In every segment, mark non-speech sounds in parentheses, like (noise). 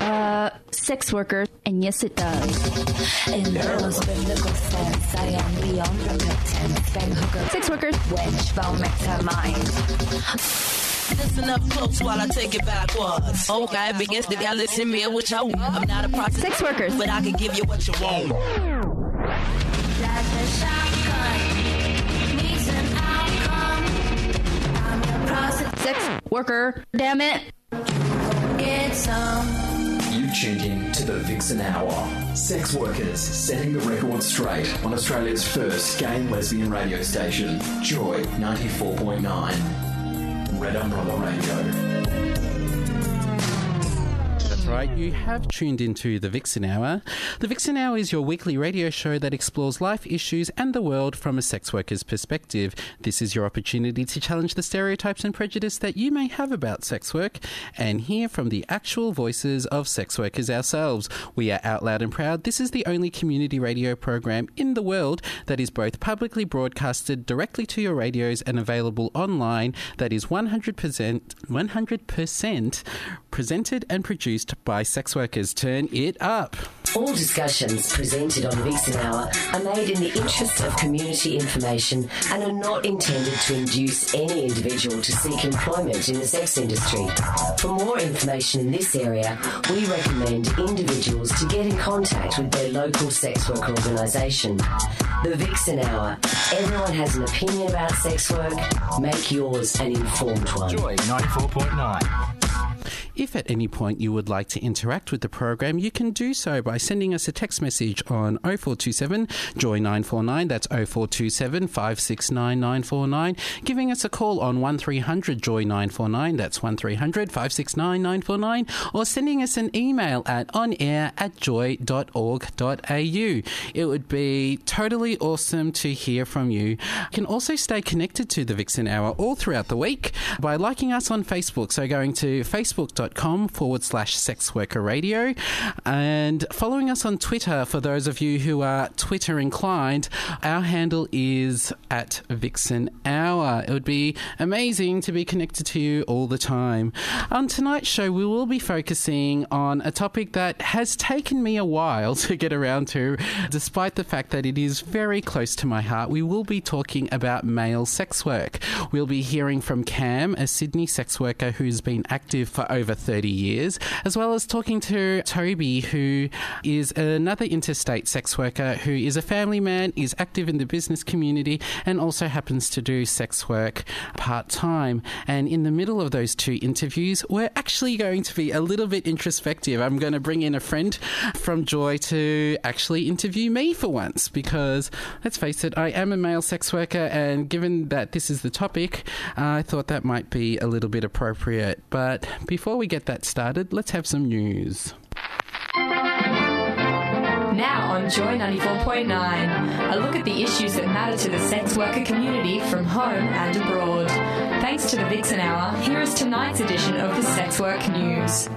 Uh, sex worker, and yes, it does. In the most biblical sense, I am beyond the pretense. Bang hooker, Sex workers, wedge, vomit her mind. Listen up close while I take it backwards. Okay, begins to y'all listen me what you want. I'm not a prostitute, sex workers, but I can give you what you want. Sex worker. Damn it! Get some. You tuned in to the Vixen Hour. Sex workers setting the record straight on Australia's first gay and lesbian radio station, Joy 94.9. Red Umbrella Radio. Right, you have tuned into the Vixen Hour. The Vixen Hour is your weekly radio show that explores life issues and the world from a sex worker's perspective. This is your opportunity to challenge the stereotypes and prejudice that you may have about sex work and hear from the actual voices of sex workers ourselves. We are out loud and proud. This is the only community radio program in the world that is both publicly broadcasted directly to your radios and available online that is 100% 100% presented and produced by sex workers. Turn it up. All discussions presented on Vixen Hour are made in the interest of community information and are not intended to induce any individual to seek employment in the sex industry. For more information in this area, we recommend individuals to get in contact with their local sex work organisation. The Vixen Hour. Everyone has an opinion about sex work. Make yours an informed one. Joy 94.9. If at any point you would like to interact with the program, you can do so by sending us a text message on 0427 Joy 949. That's 0427 569 949. Giving us a call on 1300 Joy 949. That's 1300 569 949. Or sending us an email at onair at joy.org.au. It would be totally awesome to hear from you. You can also stay connected to the Vixen Hour all throughout the week by liking us on Facebook. So going to facebook.com forward slash sex worker radio and following us on Twitter for those of you who are Twitter inclined. Our handle is at Vixen Hour. It would be amazing to be connected to you all the time. On tonight's show, we will be focusing on a topic that has taken me a while (laughs) to get around to, despite the fact that it is very close to my heart. We will be talking about male sex work. We'll be hearing from Cam, a Sydney sex worker who's been active for over 30 years, as well as talking to Toby, who is another interstate sex worker who is a family man, is active in the business community, and also happens to do sex work part time. And in the middle of those two interviews, we're actually going to be a little bit introspective. I'm going to bring in a friend from Joy to actually interview me for once because, let's face it, I am a male sex worker, and given that this is the topic, I thought that might be a little bit appropriate. But before we get that started, let's have some news. Now on Joy 94.9, a look at the issues that matter to the sex worker community from home and abroad. Thanks to the Vixen Hour, here is tonight's edition of the Sex Work News.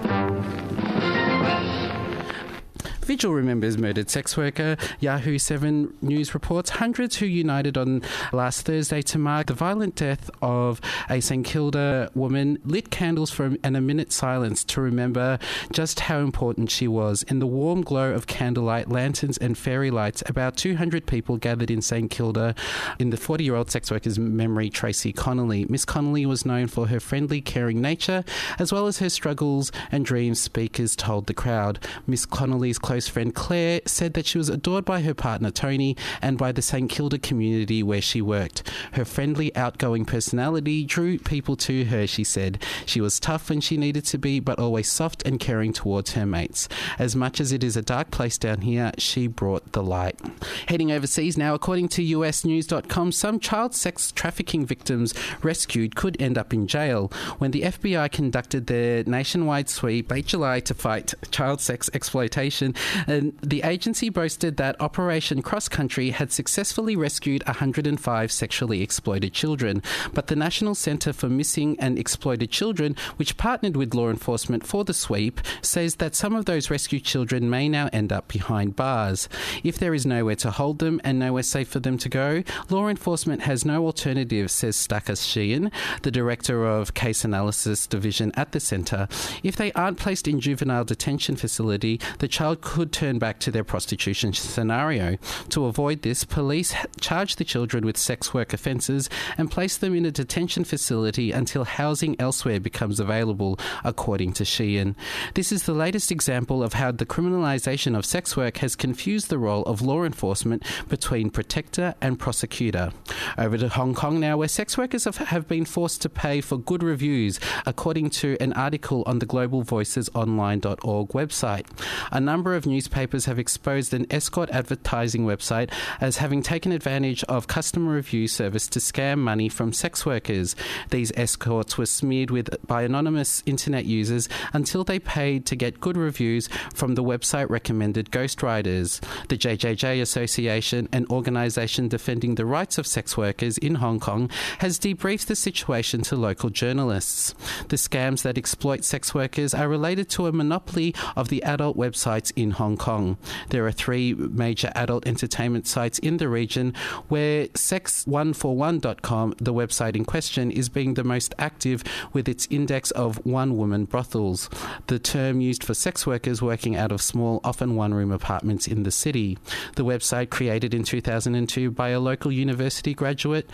Vigil remembers murdered sex worker. Yahoo 7 News reports hundreds who united on last Thursday to mark the violent death of a St Kilda woman lit candles for and a minute silence to remember just how important she was. In the warm glow of candlelight, lanterns, and fairy lights, about 200 people gathered in St Kilda in the 40 year old sex worker's memory, Tracy Connelly. Miss Connelly was known for her friendly, caring nature, as well as her struggles and dreams, speakers told the crowd. Miss Connelly's close close friend Claire said that she was adored by her partner Tony and by the St Kilda community where she worked. Her friendly, outgoing personality drew people to her, she said. She was tough when she needed to be, but always soft and caring towards her mates. As much as it is a dark place down here, she brought the light. Heading overseas now, according to USNews.com, some child sex trafficking victims rescued could end up in jail. When the FBI conducted their nationwide sweep late July to fight child sex exploitation, and the agency boasted that Operation Cross Country had successfully rescued 105 sexually exploited children. But the National Centre for Missing and Exploited Children, which partnered with law enforcement for the sweep, says that some of those rescued children may now end up behind bars. If there is nowhere to hold them and nowhere safe for them to go, law enforcement has no alternative, says Stakas Shehan, the director of Case Analysis Division at the centre. If they aren't placed in juvenile detention facility, the child could turn back to their prostitution scenario. To avoid this, police charge the children with sex work offences and place them in a detention facility until housing elsewhere becomes available, according to Shehan. This is the latest example of how the criminalisation of sex work has confused the role of law enforcement between protector and prosecutor. Over to Hong Kong now, where sex workers have, been forced to pay for good reviews, according to an article on the Global Voices globalvoicesonline.org website. A number of newspapers have exposed an escort advertising website as having taken advantage of customer review service to scam money from sex workers. These escorts were smeared with by anonymous internet users until they paid to get good reviews from the website recommended ghostwriters. The JJJ Association, an organisation defending the rights of sex workers in Hong Kong, has debriefed the situation to local journalists. The scams that exploit sex workers are related to a monopoly of the adult websites in Hong Kong. There are three major adult entertainment sites in the region where sex141.com, the website in question, is being the most active with its index of one woman brothels, the term used for sex workers working out of small, often one room apartments in the city. The website, created in 2002 by a local university graduate,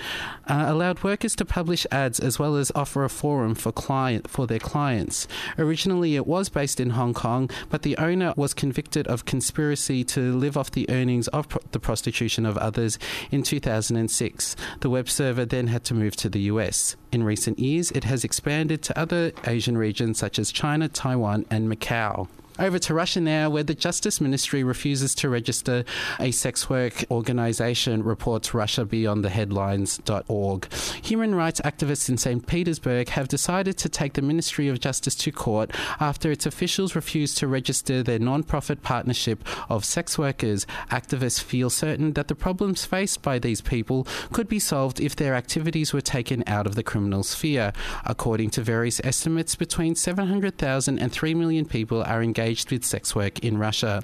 uh, allowed workers to publish ads as well as offer a forum for client for their clients. Originally, it was based in Hong Kong, but the owner was convicted of conspiracy to live off the earnings of pro- the prostitution of others in 2006. The web server then had to move to the US. In recent years, it has expanded to other Asian regions such as China, Taiwan, and Macau. Over to Russia now, where the Justice Ministry refuses to register a sex work organisation, reports Russia Beyond the RussiaBeyondTheHeadlines.org. Human rights activists in St. Petersburg have decided to take the Ministry of Justice to court after its officials refused to register their non profit partnership of sex workers. Activists feel certain that the problems faced by these people could be solved if their activities were taken out of the criminal sphere. According to various estimates, between 700,000 and 3 million people are engaged with sex work in Russia.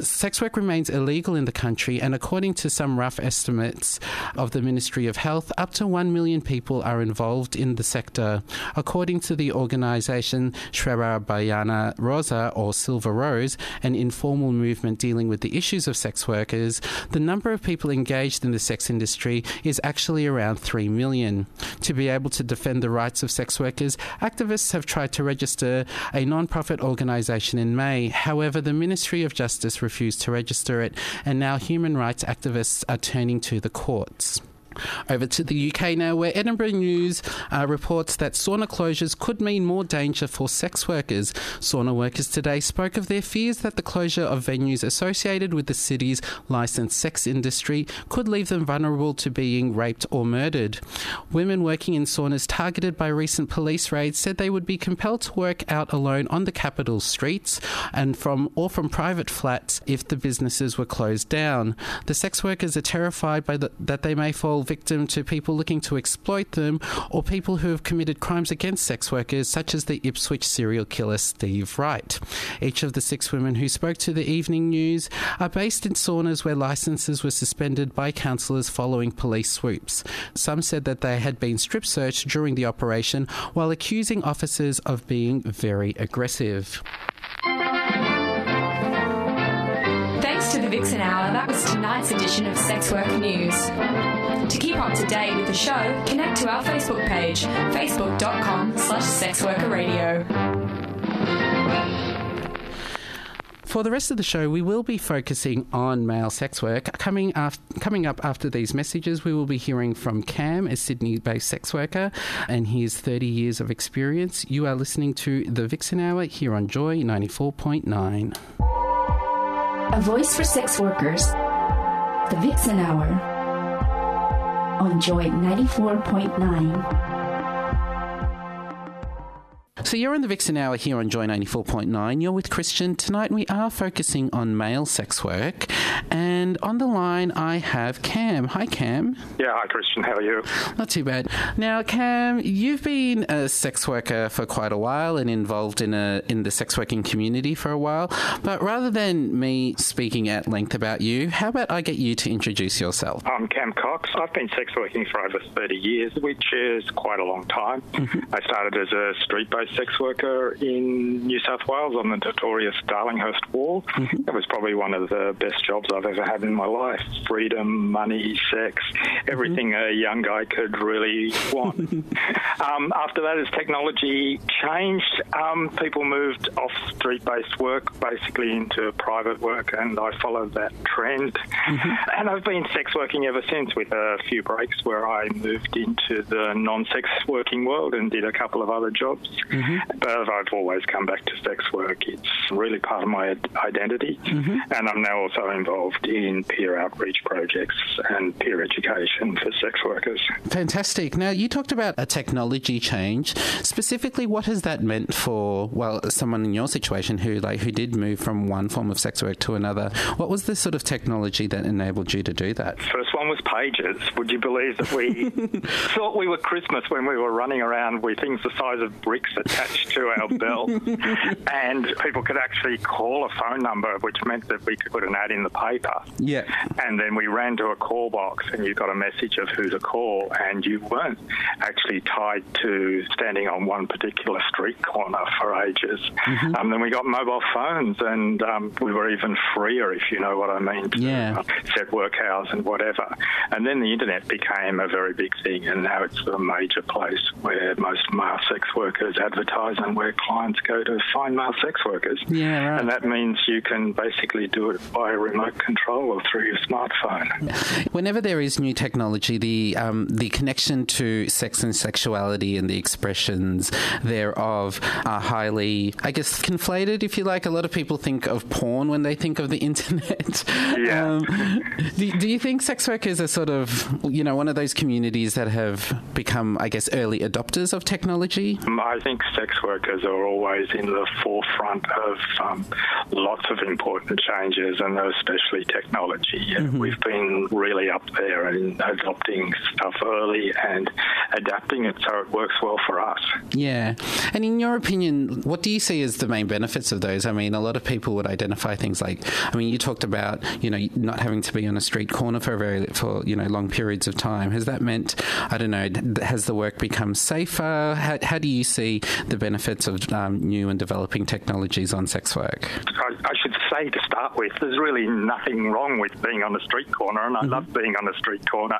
Sex work remains illegal in the country, and according to some rough estimates of the Ministry of Health, up to 1 million people are involved in the sector. According to the organisation Serebryanaya Roza, or Silver Rose, an informal movement dealing with the issues of sex workers, the number of people engaged in the sex industry is actually around 3 million. To be able to defend the rights of sex workers, activists have tried to register a non profit in May. However, the Ministry of Justice refused to register it, and now human rights activists are turning to the courts. Over to the UK now, where Edinburgh News uh, reports that sauna closures could mean more danger for sex workers. Sauna workers today spoke of their fears that the closure of venues associated with the city's licensed sex industry could leave them vulnerable to being raped or murdered. Women working in saunas targeted by recent police raids said they would be compelled to work out alone on the capital streets and from or from private flats if the businesses were closed down. The sex workers are terrified by the, that they may fall victim to people looking to exploit them or people who have committed crimes against sex workers, such as the Ipswich serial killer Steve Wright. Each of the six women who spoke to the Evening News are based in saunas where licenses were suspended by councillors following police swoops. Some said that they had been strip searched during the operation, while accusing officers of being very aggressive. Thanks to the Vixen Hour, that was tonight's edition of Sex Work News. To keep up to date with the show, connect to our Facebook page, facebook.com slash sexworkerradio. for the rest of the show, we will be focusing on male sex work. Coming, coming up after these messages, we will be hearing from Cam, a Sydney based sex worker, and his 30 years of experience. You are listening to The Vixen Hour here on Joy 94.9. A voice for sex workers. The Vixen Hour. On Joy 94.9. So you're in the Vixen Hour here on Joy 94.9. You're with Christian. Tonight we are focusing on male sex work. And on the line I have Cam. Hi, Cam. Yeah, hi Christian, how are you? Not too bad. Now, Cam, you've been a sex worker for quite a while and involved in a in the sex working community for a while. But rather than me speaking at length about you, how about I get you to introduce yourself? I'm Cam Cox. I've been sex working for over 30 years, which is quite a long time. Mm-hmm. I started as a street based sex worker in New South Wales on the notorious Darlinghurst Wall. It was probably one of the best jobs I've ever had in my life. Freedom, money, sex, everything a young guy could really want. (laughs) um, after that, as technology changed, um, people moved off street based work basically into private work, and I followed that trend. And I've been sex working ever since, with a few breaks where I moved into the non sex working world and did a couple of other jobs. Mm-hmm. But I've always come back to sex work. It's really part of my id- identity. Mm-hmm. And I'm now also involved in peer outreach projects and peer education for sex workers. Fantastic. Now, you talked about a technology change. Specifically, what has that meant for well, someone in your situation who like who did move from one form of sex work to another? What was the sort of technology that enabled you to do that? First one was pages. Would you believe that we (laughs) thought we were Christmas when we were running around with things the size of bricks attached to our belt, (laughs) and people could actually call a phone number, which meant that we could put an ad in the paper. Yeah. And then we ran to a call box, and you got a message of who to call, and you weren't actually tied to standing on one particular street corner for ages. Um, then we got mobile phones, and um, we were even freer, if you know what I mean, to Yeah. uh, set work hours and whatever. And then the internet became a very big thing, and now it's a major place where most male sex workers advertise and where clients go to find male sex workers. Yeah, right. And that means you can basically do it by remote control or through your smartphone. Whenever there is new technology, the um, the connection to sex and sexuality and the expressions thereof are highly, I guess, conflated. If you like, a lot of people think of porn when they think of the (laughs) internet. Yeah. Um, do, do you think sex workers are sort of, you know, one of those communities that have become, I guess, early adopters of technology? I think sex workers are always in the forefront of um, lots of important changes, and especially technology. Yeah, We've been really up there in adopting stuff early and adapting it so it works well for us. Yeah. And in your opinion, what do you see as the main benefits of those? I mean, a lot of people would identify things like, I mean, you talked about, you know, not having to be on a street corner for a very, for, you know, long periods of time. Has that meant, I don't know, has the work become safer? How, how do you see the benefits of um, new and developing technologies on sex work? I, I should say to start with, there's really nothing wrong with being on a street corner, and I love being on a street corner.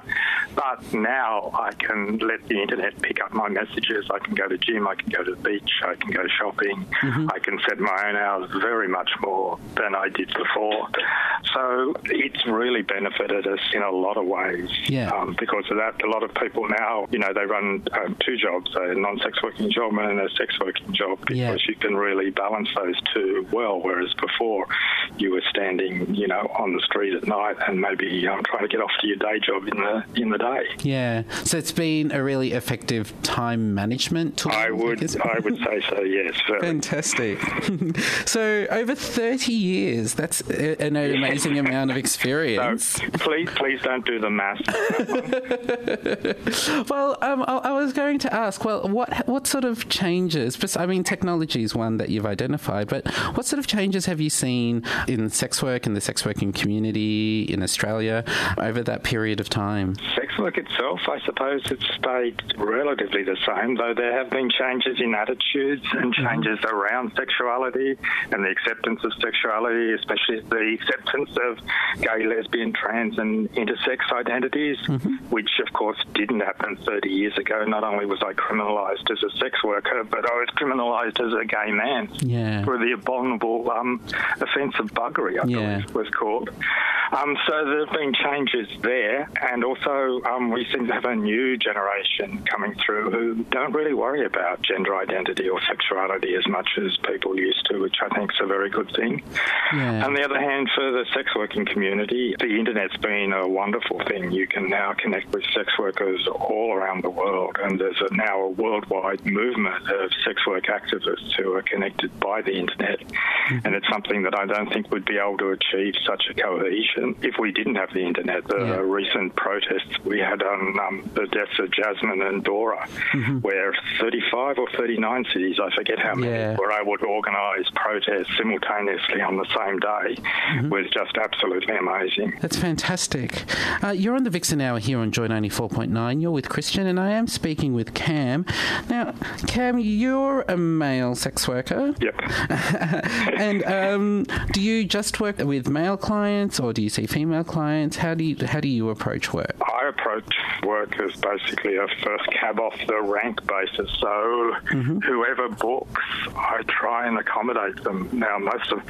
But now I can let the internet pick up my messages. I can go to gym, I can go to the beach, I can go shopping, I can set my own hours very much more than I did before. So it's really benefited us in a lot of ways. Yeah. Um, because of that, a lot of people now, you know, they run um, two jobs, a non-sex working job and a sex working job, because Yeah. you can really balance those two well. Whereas before, you were standing, you know, on the street at night and maybe um, trying to get off to your day job in the in the day. Yeah. So it's been a really effective time management tool. I would guess? I would say so. (laughs) Yes. Very. Fantastic. (laughs) so over 30 years, that's an (laughs) amazing amount of So experience. please, please don't do the math. Well, um, I, I was going to ask, well, what what sort of changes? I mean, technology is one that you've identified, but what sort of changes have you seen in sex work and the sex working community in Australia over that period of time? Sex work itself, I suppose, it's stayed relatively the same, though there have been changes in attitudes and changes around sexuality and the acceptance of sexuality, especially the acceptance of gay, lesbian, trans, and intersex identities, which, of course, didn't happen 30 years ago. Not only was I criminalised as a sex worker, but I was criminalised as a gay man Yeah. for the abominable um, offence of buggery, I Yeah. believe it was called. Um, so there have been changes there, and also um, we seem to have a new generation coming through who don't really worry about gender identity or sexuality as much as people used to, which I think is a very good thing. Yeah. On the other hand, for the sex working community, the internet's been a wonderful thing. You can now connect with sex workers all around the world, and there's a, now a worldwide movement of sex work activists who are connected by the internet. And it's something that I don't think we'd be able to achieve such a cohesion if we didn't have the internet. The recent protests we had on um, the deaths of Jasmine and Dora, where 35 or 39 cities, I forget how many, Yeah. were able to organise protests simultaneously on the same day was just absolutely amazing. That's fantastic. Uh, you're on the Vixen Hour here on Joy 94.9. You're with Christian, and I am speaking with Cam. Now, Cam, you're a male sex worker. Yep. (laughs) and um, do you just work with male clients, or do you see female clients? How do you how do you approach work? I approach work as basically a first cab off the rank basis. So mm-hmm. whoever books, I try and accommodate them. Now, most of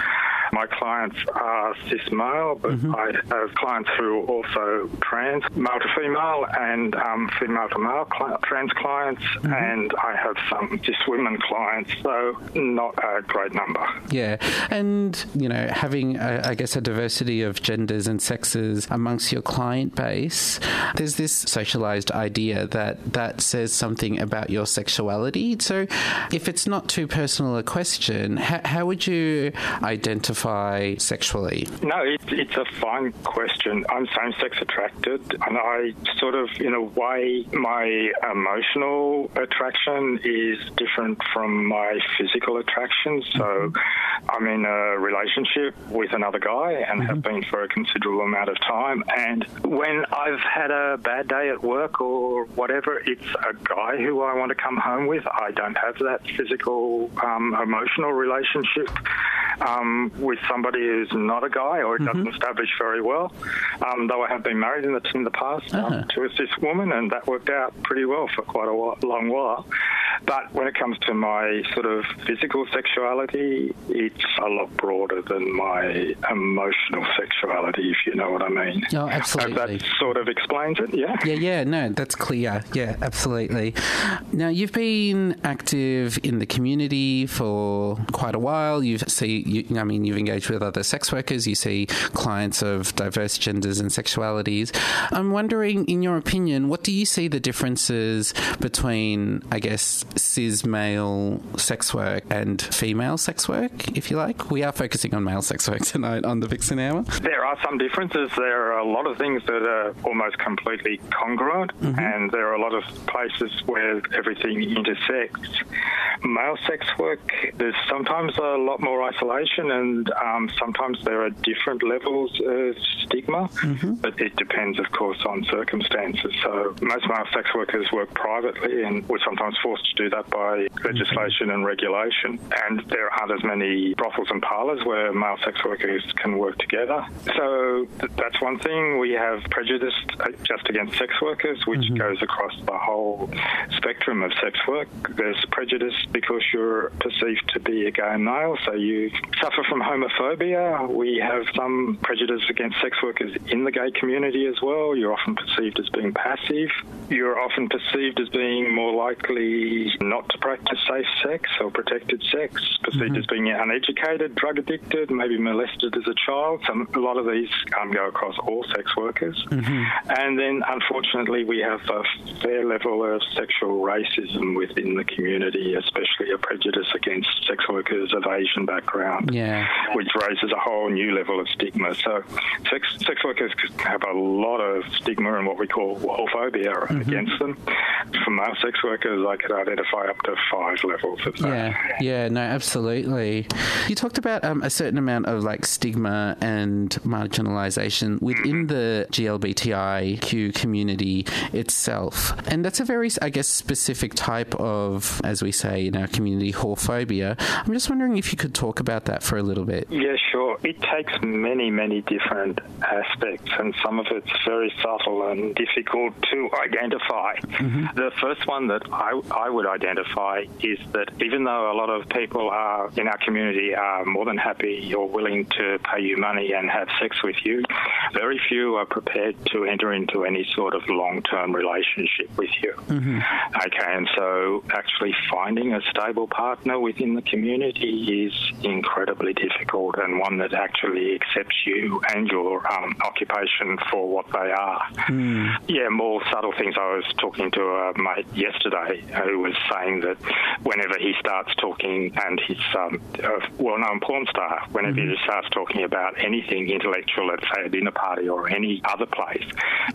my clients are cis male, but mm-hmm. I have clients who are also trans, male to female, and um, female to male cli- trans clients, mm-hmm. and I have some cis women clients, so not a great number. Yeah, and you know, having uh, I guess a diversity of genders and sexes amongst your client base, there's this socialized idea that that says something about your sexuality. So, if it's not too personal a question, how, how would you identify sexually? No, it, it's a fine question. I'm same sex attracted, and I sort of, in a way, my emotional attraction is different from my physical attraction. So I'm in a relationship with another guy and have been for a considerable amount of time. And when I've had a bad day at work or whatever, it's a guy who I want to come home with. I don't have that physical, um, emotional relationship um, with somebody who's not a guy or it doesn't establish very well. Um, though I have been married in the, in the past um, to a cis woman, and that worked out pretty well for quite a while, long while. But when it comes to my sort of physical sexuality, it's a lot broader than my emotional sexuality, if you know what I mean. Oh, absolutely. that sort of explains it, yeah? Yeah, yeah, no, that's clear. Yeah, absolutely. Now, you've been active in the community for quite a while. You've see, you, I mean, you've engaged with other sex workers. You see clients of diverse genders and sexualities. I'm wondering, in your opinion, what do you see the differences between, I guess, cis male sex work and female sex work, if you like? We are focusing on male sex work tonight on the Vixen Hour. There are some differences. There are a lot of things that are almost completely congruent, mm-hmm. and there are a lot of places where everything intersects. Male sex work, there's sometimes a lot more isolation, and um, sometimes there are different levels of stigma, but it depends, of course, on circumstances. So most male sex workers work privately, and we're sometimes forced to do that by legislation and regulation. And there aren't as many brothels and parlours where male sex workers can work together. So th- that's one thing. We have prejudice uh, just against sex workers, which goes across the whole spectrum of sex work. There's prejudice because you're perceived to be a gay male, so you suffer from homophobia. We have some prejudice against sex workers in the gay community as well. You're often perceived as being passive. You're often perceived as being more likely not to practice safe sex or protected sex, perceived as being uneducated, drug addicted, maybe molested as a child. Some, a lot of these um, go across all sex workers. And then, unfortunately, we have a fair level of sexual racism within the community, especially a prejudice against sex workers of Asian background Yeah. which raises a whole new level of stigma. So, sex, sex workers have a lot of stigma and what we call whorephobia against them. For male sex workers, I could identify up to five levels of that. Yeah, yeah, no, absolutely. You talked about um, a certain amount of like stigma and marginalisation within the GLBTIQ community itself, and that's a very, I guess, specific type of, as we say in our community, whorephobia. I'm just wondering if you could talk about that for a little bit. Yeah, sure. It takes many, many different aspects, and some of it's very subtle and difficult to identify. Mm-hmm. The first one that I, I would identify is that even though a lot of people are in our community are more than happy or willing to pay you money and have sex with you, very few are prepared to enter into any sort of long-term relationship with you. Mm-hmm. Okay, and so actually finding a stable partner within the community is incredibly difficult and one that actually accepts you and your um, occupation for what they are. Yeah, more subtle things. I was talking to a mate yesterday who was saying that whenever he starts talking, and he's um, a well-known porn star, whenever he starts talking about anything intellectual at, say, a dinner party or any other place,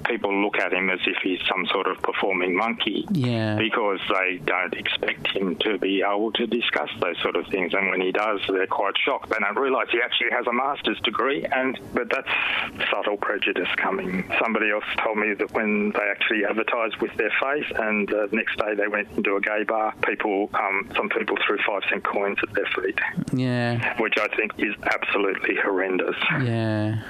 people look at him as if he's some sort of performing monkey Yeah. because they don't expect him to be able to discuss those sort of things. And when he does, they're quite shocked. They don't realise he actually has a master's degree. And but that's subtle prejudice coming. Somebody else told me that when they actually advertised with their face, and the next day they went into a gay bar, people, um, some people threw five cent coins at their feet, Yeah. which I think is absolutely horrendous. Yeah.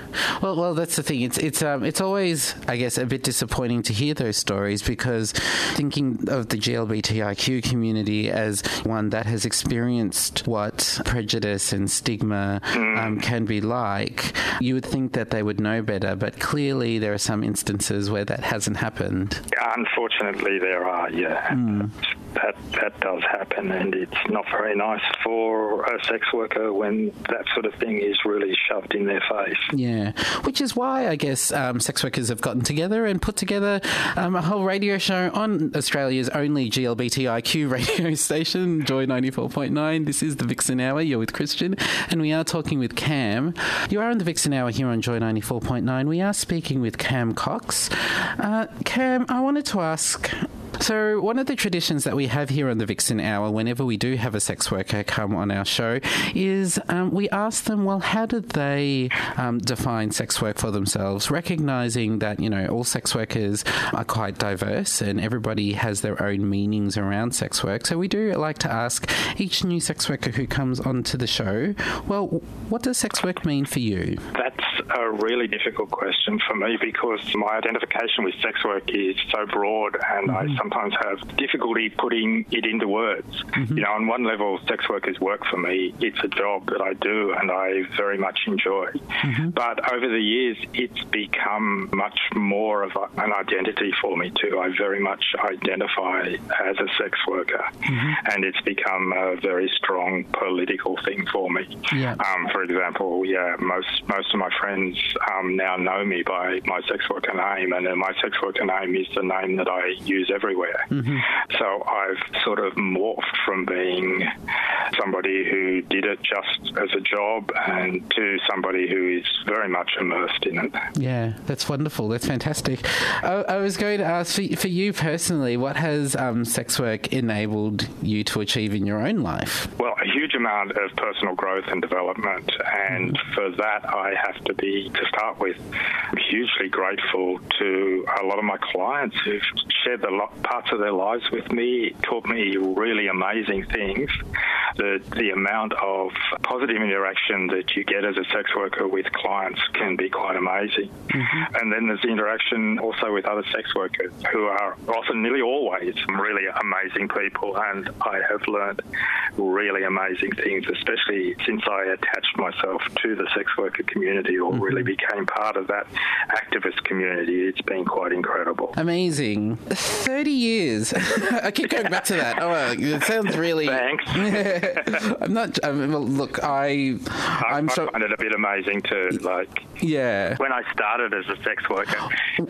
Well, well, that's the thing. It's it's um it's always, I guess, a bit disappointing to hear those stories because thinking of the GLBTIQ community as one that has experienced what prejudice and stigma um, can be like, you would think that they would know better. But clearly, there are some instances where that hasn't happened. Unfortunately, there are, yeah. That that does happen, and it's not very nice for a sex worker when that sort of thing is really shoved in their face. Yeah, which is why I guess um, sex workers have gotten together and put together um, a whole radio show on Australia's only GLBTIQ radio (laughs) station, Joy 94.9. This is the Vixen Hour. You're with And we are talking with Cam. You are on the Vixen Hour here on Joy 94.9. We are speaking with Cam Cox. Uh, Cam, I wanted to ask. So, one of the traditions that we have here on the Vixen Hour, whenever we do have a sex worker come on our show, is um, we ask them, well, how did they um, define sex work for themselves, recognizing that, you know, all sex workers are quite diverse and everybody has their own meanings around sex work. So, we do like to ask each new sex worker who comes onto the show, well, what does sex work mean for you? That's a really difficult question for me because my identification with sex work is so broad and I sometimes have difficulty putting it into words. You know, on one level, sex work is work for me. It's a job that I do and I very much enjoy. But over the years, it's become much more of a, an identity for me too. I very much identify as a sex worker and it's become a very strong political thing for me. Yeah. Um, for example, yeah, most most of my friends um, now know me by my sex worker name, and my sex worker name is the name that I use everywhere. So I've sort of morphed from being somebody who did it just as a job, and to somebody who is very much immersed in it. Yeah, that's wonderful. That's fantastic. I, I was going to ask for, for you personally, what has um, sex work enabled you to achieve in your own life? Well, a huge amount of personal growth and development, and for that, I have to be, to start with, hugely grateful to a lot of my clients who've shared the parts of their lives with me, taught me really amazing things. The, the amount of positive interaction that you get as a sex worker with clients can be quite amazing. Mm-hmm. And then there's the interaction also with other sex workers who are often, nearly always, really amazing people. And I have learned really amazing things, especially since I attached myself to the sex worker community or mm-hmm. really became part of that activist community. It's been quite incredible. Amazing. 30 years. (laughs) I keep going back to that. Oh, well, it sounds really. Thanks. (laughs) I'm not. I mean, look, I. I, I'm I so. find it a bit amazing too. Like Yeah. when I started as a sex worker,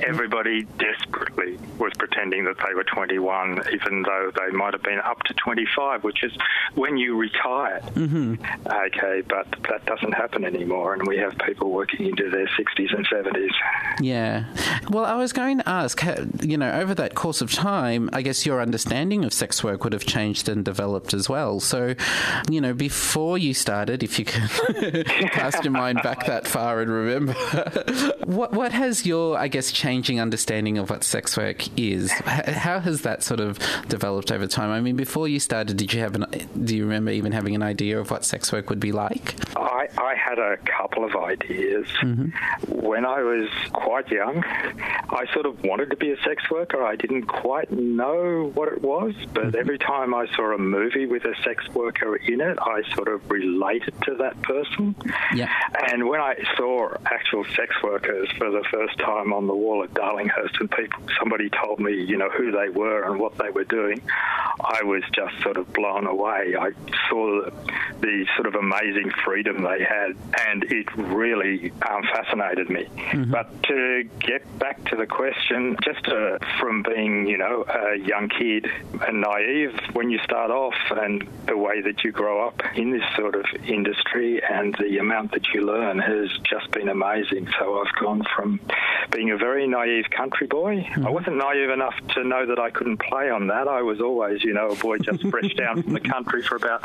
everybody desperately was pretending that they were 21, even though they might have been up to 25, which is when you retired. Mm-hmm. Okay, but that doesn't happen anymore, and we have people working into their 60s and 70s. Yeah. Well, I was going to ask, you know, over that course of time, I guess your understanding of sex work would have changed and developed as well. So, you know, before you started, if you can (laughs) cast your mind back that far and remember, (laughs) what what has your, I guess, changing understanding of what sex work is? How has that sort of developed over time? I mean, before you started, did you have an? Do you remember even having an idea of what sex work would be like? I, I had a couple of ideas. Mm-hmm. When I was quite young, I sort of wanted to be a sex worker. I didn't quite know what it was, but every time I saw a movie with a sex worker in it, I sort of related to that person. Yeah. And when I saw actual sex workers for the first time on the wall at Darlinghurst, and people, somebody told me, you know, who they were and what they were doing, I was just sort of blown away. I saw the, the sort of amazing freedom they had, and it really um, fascinated me. But to get back to the question, just uh, from being, you know, a young kid and naive when you start off, and the way that you grow up in this sort of industry, and the amount that you learn has just been amazing. So I've gone from being a very naive country boy. I mm-hmm. wasn't naive enough to know that I couldn't play on that. I was always, you know, a boy just fresh down from the country for about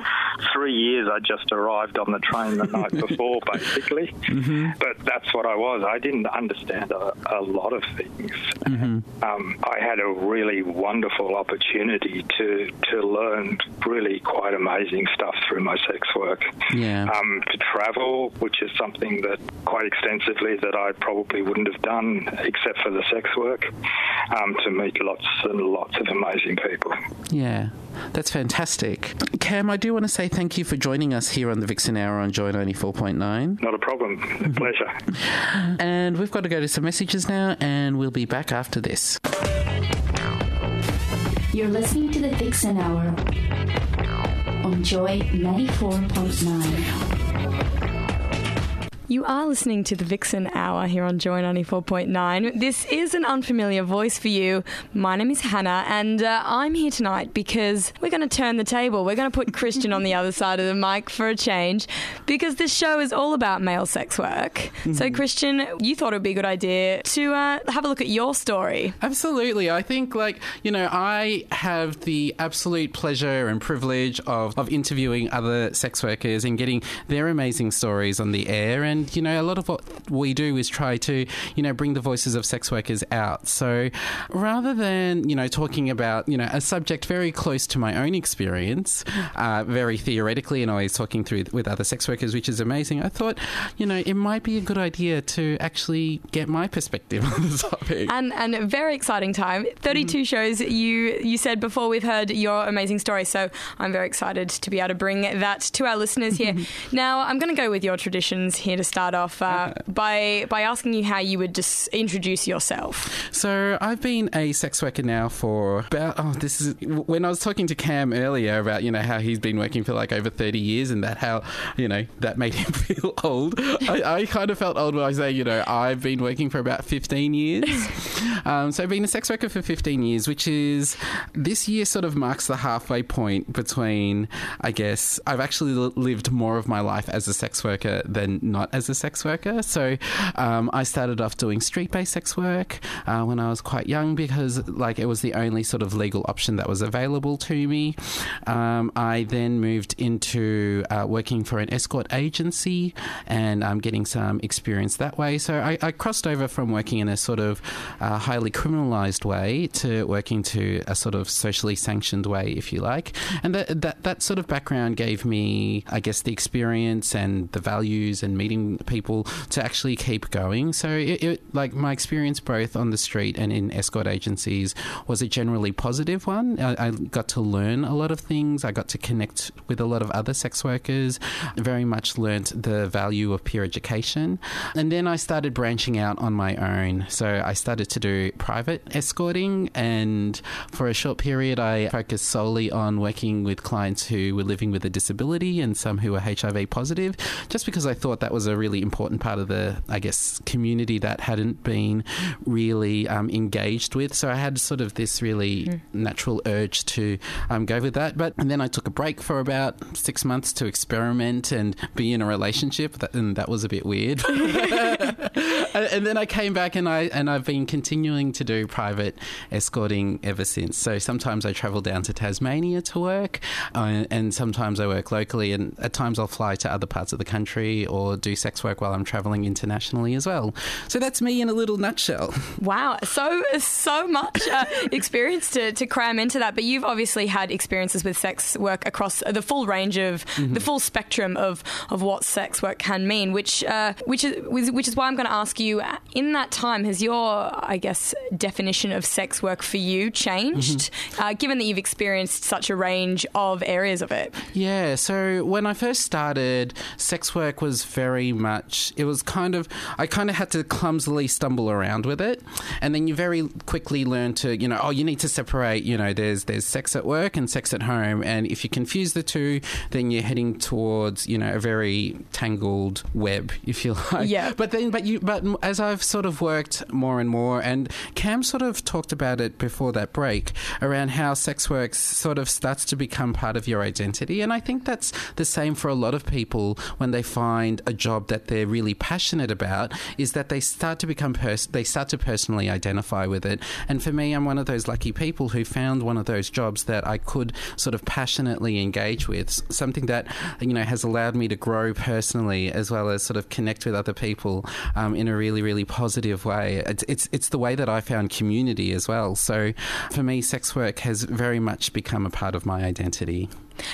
three years. I just arrived on the train the night (laughs) before, basically. Mm-hmm. But that's what I was. I didn't understand a, a lot of things. Mm-hmm. Um, I had a really wonderful opportunity to to learn really quite amazing stuff through my sex work. Yeah. Um, to travel, which is something that quite extensively that I probably wouldn't have done except for the sex work. Um, to meet lots and lots of amazing people. Yeah, that's fantastic. Cam, I do want to say thank you for joining us here on the Vixen Hour on Joy 94.9. Not a problem. A pleasure. (laughs) And we've got to go to some messages now, and we'll be back after this. You're listening to the Vixen Hour on Joy 94.9. You are listening to the Vixen Hour here on Joy 94.9. This is an unfamiliar voice for you. My name is Hannah, and uh, I'm here tonight because we're going to turn the table. We're going to put Christian on the other side of the mic for a change because this show is all about male sex work. So, Christian, you thought it would be a good idea to uh, have a look at your story. Absolutely. I think, like, you know, I have the absolute pleasure and privilege of, of interviewing other sex workers and getting their amazing stories on the air. And, you know, a lot of what we do is try to, you know, bring the voices of sex workers out. So rather than, you know, talking about, you know, a subject very close to my own experience, mm. uh, very theoretically, and always talking through with other sex workers, which is amazing, I thought, you know, it might be a good idea to actually get my perspective on the topic. And and a very exciting time. 32 mm-hmm. shows you you said before we've heard your amazing story. So I'm very excited to be able to bring that to our listeners here. Mm-hmm. now I'm going to go with your traditions here to start off uh, by by asking you how you would just introduce yourself. So I've been a sex worker now for about oh this is when I was talking to Cam earlier about you know how he's been working for like over thirty years and that how you know that made him (laughs) feel old. I, I kind of felt old when I say you know I've been working for about fifteen years. (laughs) um, so I've been a sex worker for fifteen years, which is this year sort of marks the halfway point between I guess I've actually lived more of my life as a sex worker than not as a sex worker. So um, I started off doing street based sex work uh, when I was quite young because like it was the only sort of legal option that was available to me. Um, I then moved into uh, working for an escort agency and um, getting some experience that way. So I, I crossed over from working in a sort of uh, highly criminalized way to working to a sort of socially sanctioned way, if you like. And that, that, that sort of background gave me, I guess, the experience and the values and meeting people to actually keep going. So it, it like my experience both on the street and in escort agencies was a generally positive one. I, I got to learn a lot of things. I got to connect with a lot of other sex workers. Very much learnt the value of peer education. And then I started branching out on my own. So I started to do private escorting, and for a short period, I focused solely on working with clients who were living with a disability and some who were HIV positive, just because I thought that was a really important part of the, I guess, community that hadn't been really um, engaged with. So I had sort of this really natural urge to um, go with that. But and then I took a break for about six months to experiment and be in a relationship, that, and that was a bit weird. (laughs) (laughs) and, and then I came back and I and I've been continuing to do private escorting ever since. So sometimes I travel down to Tasmania to work, uh, and sometimes I work locally, and at times I'll fly to other parts of the country or do sex work while I'm traveling internationally as well. So that's me in a little nutshell. (laughs) Wow, so so much uh, experience to, to cram into that. But you've obviously had experiences with sex work across the full range of Mm-hmm. the full spectrum of, of what sex work can mean. Which uh, which is which is why I'm going to ask you. uh, In that time, has your I guess definition of sex work for you changed? Mm-hmm. Uh, given that you've experienced such a range of areas of it. Yeah, so when I first started, sex work was very much, it was kind of, I kind of had to clumsily stumble around with it. And then you very quickly learn to, you know, oh, you need to separate, you know, there's, there's sex at work and sex at home. And if you confuse the two, then you're heading towards, you know, a very tangled web, if you (laughs) like. Yeah. But then, but you, but as I've sort of worked more and more, and Cam sort of talked about it before that break around how sex work sort of starts to become part of your identity. And I think that's the same for a lot of people when they find a job that they're really passionate about, is that they start to become, pers- they start to personally identify with it. And for me, I'm one of those lucky people who found one of those jobs that I could sort of passionately engage with, something that, you know, has allowed me to grow personally as well as sort of connect with other people um, in a really, really positive way. It's, it's, it's the way that I found community as well. So for me, sex work has very much become a part of my identity.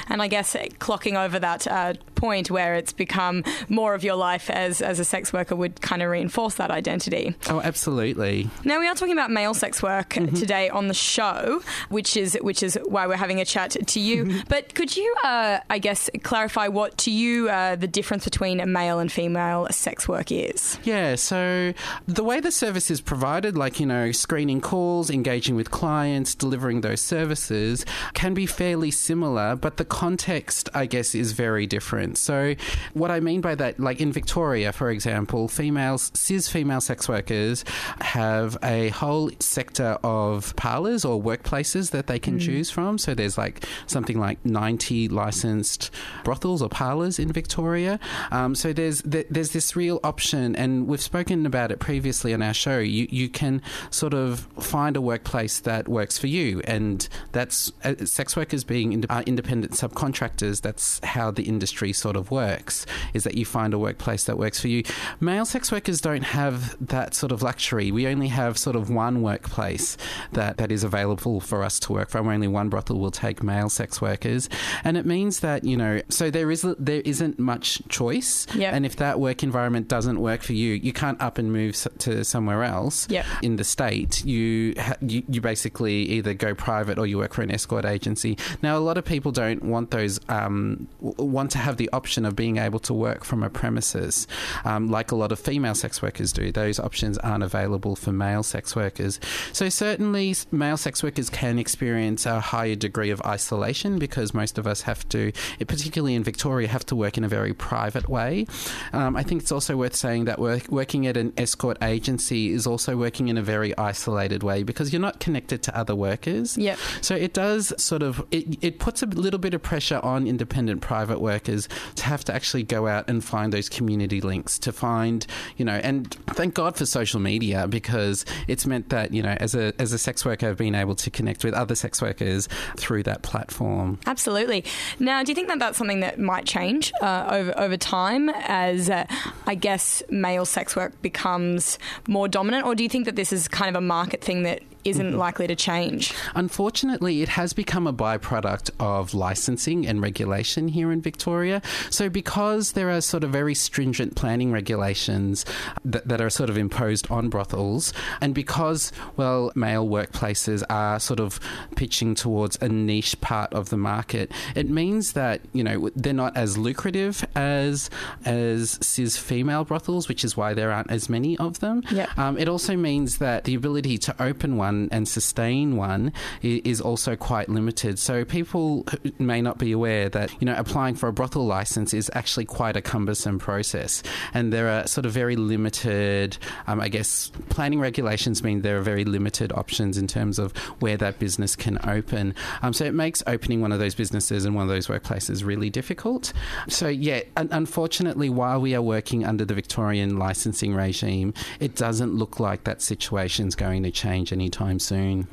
And I guess clocking over that uh, point where it's become more of your life as, as a sex worker would kind of reinforce that identity. Oh, absolutely. Now we are talking about male sex work today on the show, which is which is why we're having a chat to you. but could you, uh, I guess, clarify what to you uh, the difference between a male and female sex work is? Yeah, so the way the service is provided, like, you know, screening calls, engaging with clients, delivering those services, can be fairly similar, but the context, I guess, is very different. So, what I mean by that, like in Victoria, for example, females, cis female sex workers have a whole sector of parlours or workplaces that they can choose from. So, there's like something like 90 licensed brothels or parlours in Victoria. Um, so, there's there's this real option, and we've spoken about it previously on our show. You, you can sort of find a workplace that works for you, and that's uh, sex workers being ind- uh, independent subcontractors. That's how the industry sort of works, is that you find a workplace that works for you. Male sex workers don't have that sort of luxury. We only have sort of one workplace that, that is available for us to work from. Only one brothel will take male sex workers, and it means that you know. So there is there isn't much choice, Yep. and if that work environment doesn't work for you, you can't up and move to somewhere else Yep. in the state. You, ha- you you basically either go private or you work for an escort agency. Now, a lot of people don't want those um, want to have the option of being able to work from a premises, um, like a lot of female sex workers do. Those options aren't available for male sex workers. So certainly, male sex workers can experience a higher degree of isolation because most of us have to, particularly in Victoria, have to work in a very private way. Um, I think it's also worth saying that work, working at an escort agency is also working in a very isolated way because you're not connected to other workers. Yep. So it does sort of it, it puts a little bit of pressure on independent private workers to have to actually go out and find those community links to find you know and thank God for social media because it's meant that you know as a as a sex worker I've been able to connect with other sex workers through that platform. Absolutely. Now, do you think that that's something that might change uh, over over time as uh, I guess male sex work becomes more dominant, or do you think that this is kind of a market thing that isn't likely to change? Unfortunately, it has become a byproduct of licensing and regulation here in Victoria. So, because there are sort of very stringent planning regulations that, that are sort of imposed on brothels, and because, well, male workplaces are sort of pitching towards a niche part of the market, it means that, you know, they're not as lucrative as, as cis female brothels, which is why there aren't as many of them. Yep. Um, it also means that the ability to open one one and sustain one is also quite limited. So people may not be aware that you know applying for a brothel license is actually quite a cumbersome process, and there are sort of very limited, um, I guess, planning regulations mean there are very limited options in terms of where that business can open. Um, so it makes opening one of those businesses and one of those workplaces really difficult. So yeah, un- unfortunately, while we are working under the Victorian licensing regime, it doesn't look like that situation's going to change anytime soon.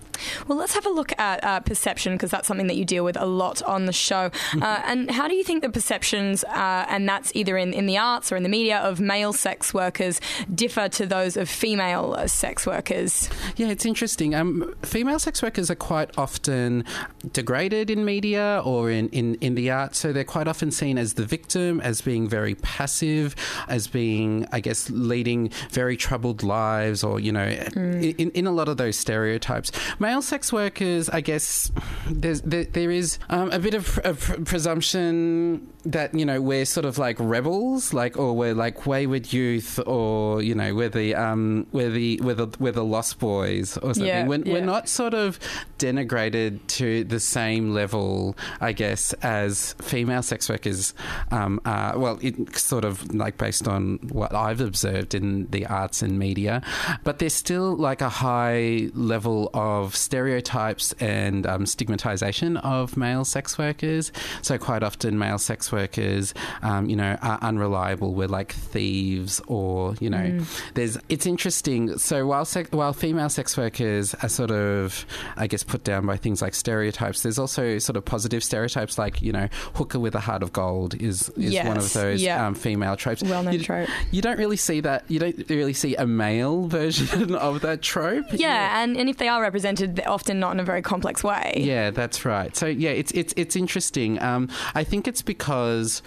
Well, let's have a look at uh, perception because that's something that you deal with a lot on the show. (laughs) Uh, and how do you think the perceptions, uh, and that's either in, in the arts or in the media, of male sex workers differ to those of female uh, sex workers? Yeah, it's interesting. Um, female sex workers are quite often degraded in media or in, in, in the arts, so they're quite often seen as the victim, as being very passive, as being, I guess, leading very troubled lives, or, you know, in, in a lot of those stereotypes. Male sex workers, I guess, there's, there, there is um, a bit of a presumption that, you know, we're sort of like rebels, like, or we're like wayward youth, or, you know, we're the, um, we're the, we're the, we're the lost boys or something. Yeah, we're, yeah. we're not sort of denigrated to the same level, I guess, as female sex workers um, are. Well, it sort of like based on what I've observed in the arts and media, but there's still like a high level of stereotypes and um, stigmatization of male sex workers. So quite often, male sex workers, um, you know, are unreliable. We're like thieves, or you know, Mm. there's. It's interesting. So while sec- while female sex workers are sort of, I guess, put down by things like stereotypes, there's also sort of positive stereotypes, like you know, hooker with a heart of gold is is one of those yeah. um, female tropes. Well-known you, trope. You don't really see that. You don't really see a male version (laughs) of that trope. Yeah, And, and if they are represented, they're often not in a very complex way. Yeah, that's right. So yeah, it's it's it's interesting. Um, I think it's because.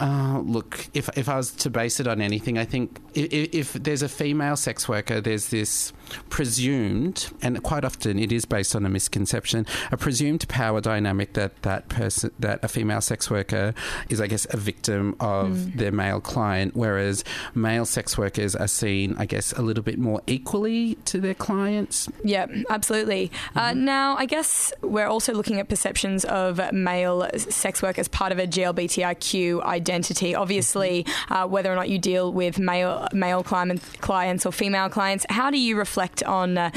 Uh, look, if if I was to base it on anything, I think if, if there's a female sex worker, there's this presumed, and quite often it is based on a misconception, a presumed power dynamic that that person, that a female sex worker is, I guess, a victim of Mm. their male client, whereas male sex workers are seen, I guess, a little bit more equally to their clients. Yeah, absolutely. Uh, Mm-hmm. now, I guess we're also looking at perceptions of male sex work as part of a GLBTIQ identity. Obviously, uh, whether or not you deal with male male client, clients or female clients, how do you reflect on uh,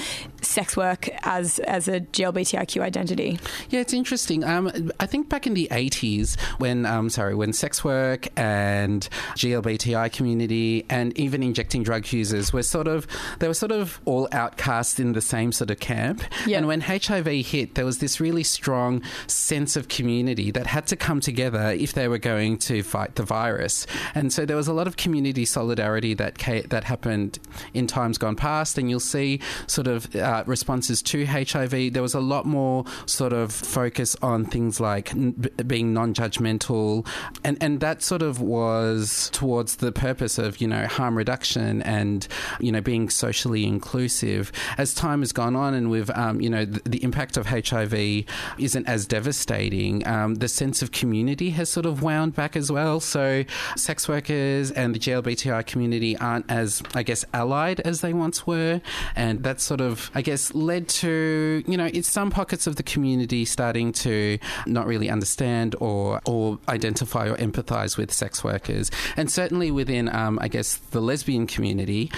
sex work as as a GLBTIQ identity? Yeah, it's interesting. Um, I think back in the eighties, when um, sorry, when sex work and GLBTI community and even injecting drug users were sort of they were sort of all outcast in the same sort of camp. And when HIV hit, there was this really strong sense of community that had to come together if they were going to fight the virus. And so there was a lot of community solidarity that ca- that happened in times gone past. And you'll see sort of uh, responses to HIV. There was a lot more sort of focus on things like n- being non-judgmental, and and that sort of was towards the purpose of you know harm reduction and you know being socially inclusive. As time has gone on, and with um, you know the, the impact of HIV isn't as devastating. Um, the sense of community has sort of wound back as well. So sex workers and the GLBTI community aren't as I guess allied as they once were, and that sort of I guess led to you know it's some pockets of the community starting to not really understand or or identify or empathize with sex workers, and certainly within um, I guess the lesbian community,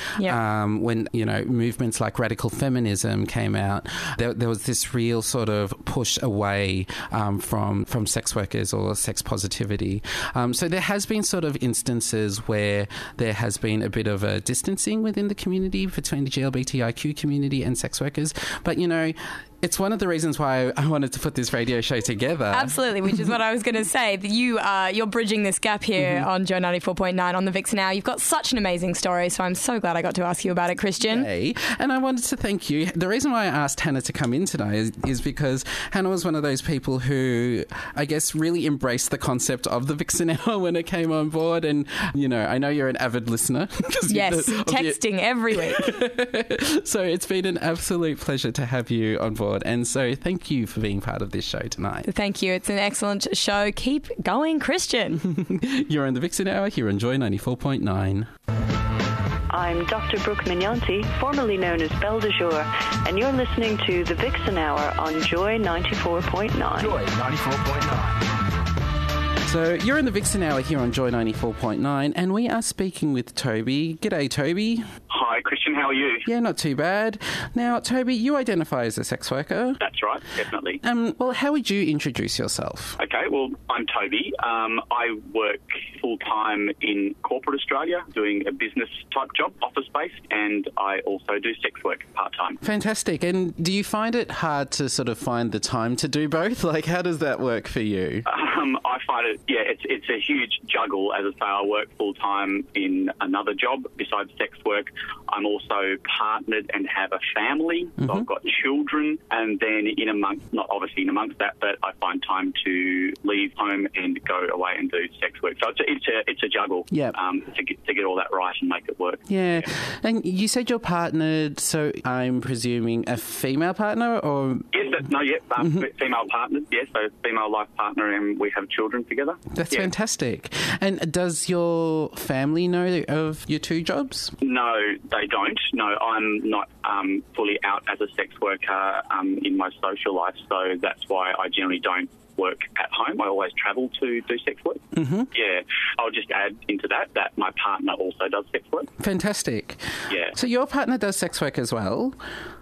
um, when you know movements like radical feminism came out, there, there was this real sort of push away um, from from sex workers or sex positivity. Um, so there has been sort of instances where there has been a bit of a distancing within the community between the GLBTIQ community and sex workers, but you know. It's one of the reasons why I wanted to put this radio show together. Absolutely, which is what I was going (laughs) to say. That you uh, you're bridging this gap here Mm-hmm. on Joy ninety four point nine on the Vixen Hour. You've got such an amazing story, so I'm so glad I got to ask you about it, Christian. Hey, and I wanted to thank you. The reason why I asked Hannah to come in today is, is because Hannah was one of those people who, I guess, really embraced the concept of the Vixen (laughs) Hour when it came on board. And, you know, I know you're an avid listener. (laughs) Yes, the- your- texting every week. so it's been an absolute pleasure to have you on board. And so thank you for being part of this show tonight. Thank you. It's an excellent show. Keep going, Christian. (laughs) You're on the Vixen Hour here on Joy 94.9. I'm Dr. Brooke Magnanti, formerly known as Belle de Jour, and you're listening to The Vixen Hour on Joy 94.9. Joy 94.9. So you're in the Vixen Hour here on Joy 94.9, and we are speaking with Toby. G'day, Toby. Hi, Christian. How are you? Yeah, not too bad. Now, Toby, you identify as a sex worker. That's right, definitely. Um, well, how would you introduce yourself? Okay, well, I'm Toby. Um, I work full time in corporate Australia, doing a business type job, office based, and I also do sex work part time. Fantastic. And do you find it hard to sort of find the time to do both? (laughs) Like, how does that work for you? Um, I find it, yeah, it's it's a huge juggle. As I say, I work full time in another job besides sex work. I'm also partnered and have a family. So I've got children, and then in amongst, not obviously in amongst that, but I find time to leave home and go away and do sex work. So it's a it's a, it's a juggle. Yep. Um, to get to get all that right and make it work. Yeah. And you said you're partnered, so I'm presuming a female partner or. Yes, no, yeah, um, female partners, yes, so female life partner, and we have children together. That's Yeah. fantastic. And does your family know of your two jobs? No, they don't. No, I'm not um, fully out as a sex worker um, in my social life, so that's why I generally don't work at home. I always travel to do sex work. Mm-hmm. Yeah, I'll just add into that that my partner also does sex work. Fantastic. Yeah. So your partner does sex work as well?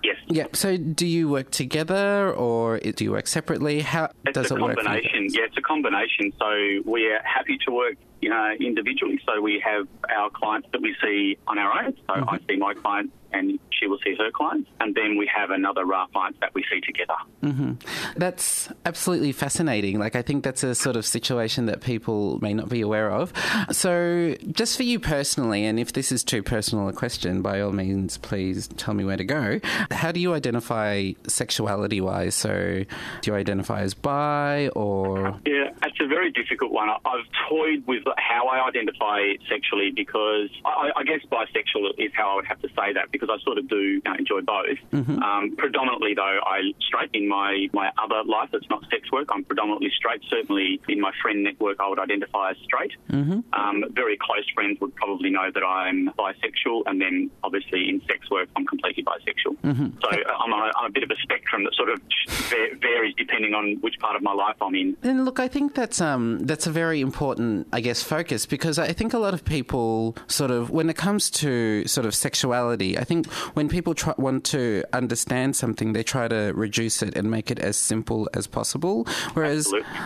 Yes. Yep. So do you work together or do you work separately? How It's does a it work? for you combination. Yeah, it's a combination. So we're happy to work you know, individually. So we have our clients that we see on our own. So Mm-hmm. I see my clients and she will see her clients. And then we have another raft clients that we see together. hmm That's absolutely fascinating. Like, I think that's a sort of situation that people may not be aware of. So, just for you personally, and if this is too personal a question, by all means, please tell me where to go. How do you identify sexuality wise? So, do you identify as bi or. Yeah, it's a very difficult one. I've toyed with how I identify sexually because I, I guess bisexual is how I would have to say that because I sort of do you know, enjoy both. Um, predominantly, though, I straight in my, my other life that's not sex work. I'm predominantly straight. Certainly in my friend network, I would identify as straight. Mm-hmm. Um, very close friends would probably know that I'm bisexual, and then obviously in sex work, I'm completely bisexual. Mhm. So I'm on a, on a bit of a spectrum that sort of varies depending on which part of my life I'm in. And look, I think that's um that's a very important, I guess, focus because I think a lot of people sort of when it comes to sort of sexuality, I think when people try, want to understand something, they try to reduce it and make it as simple as possible. Whereas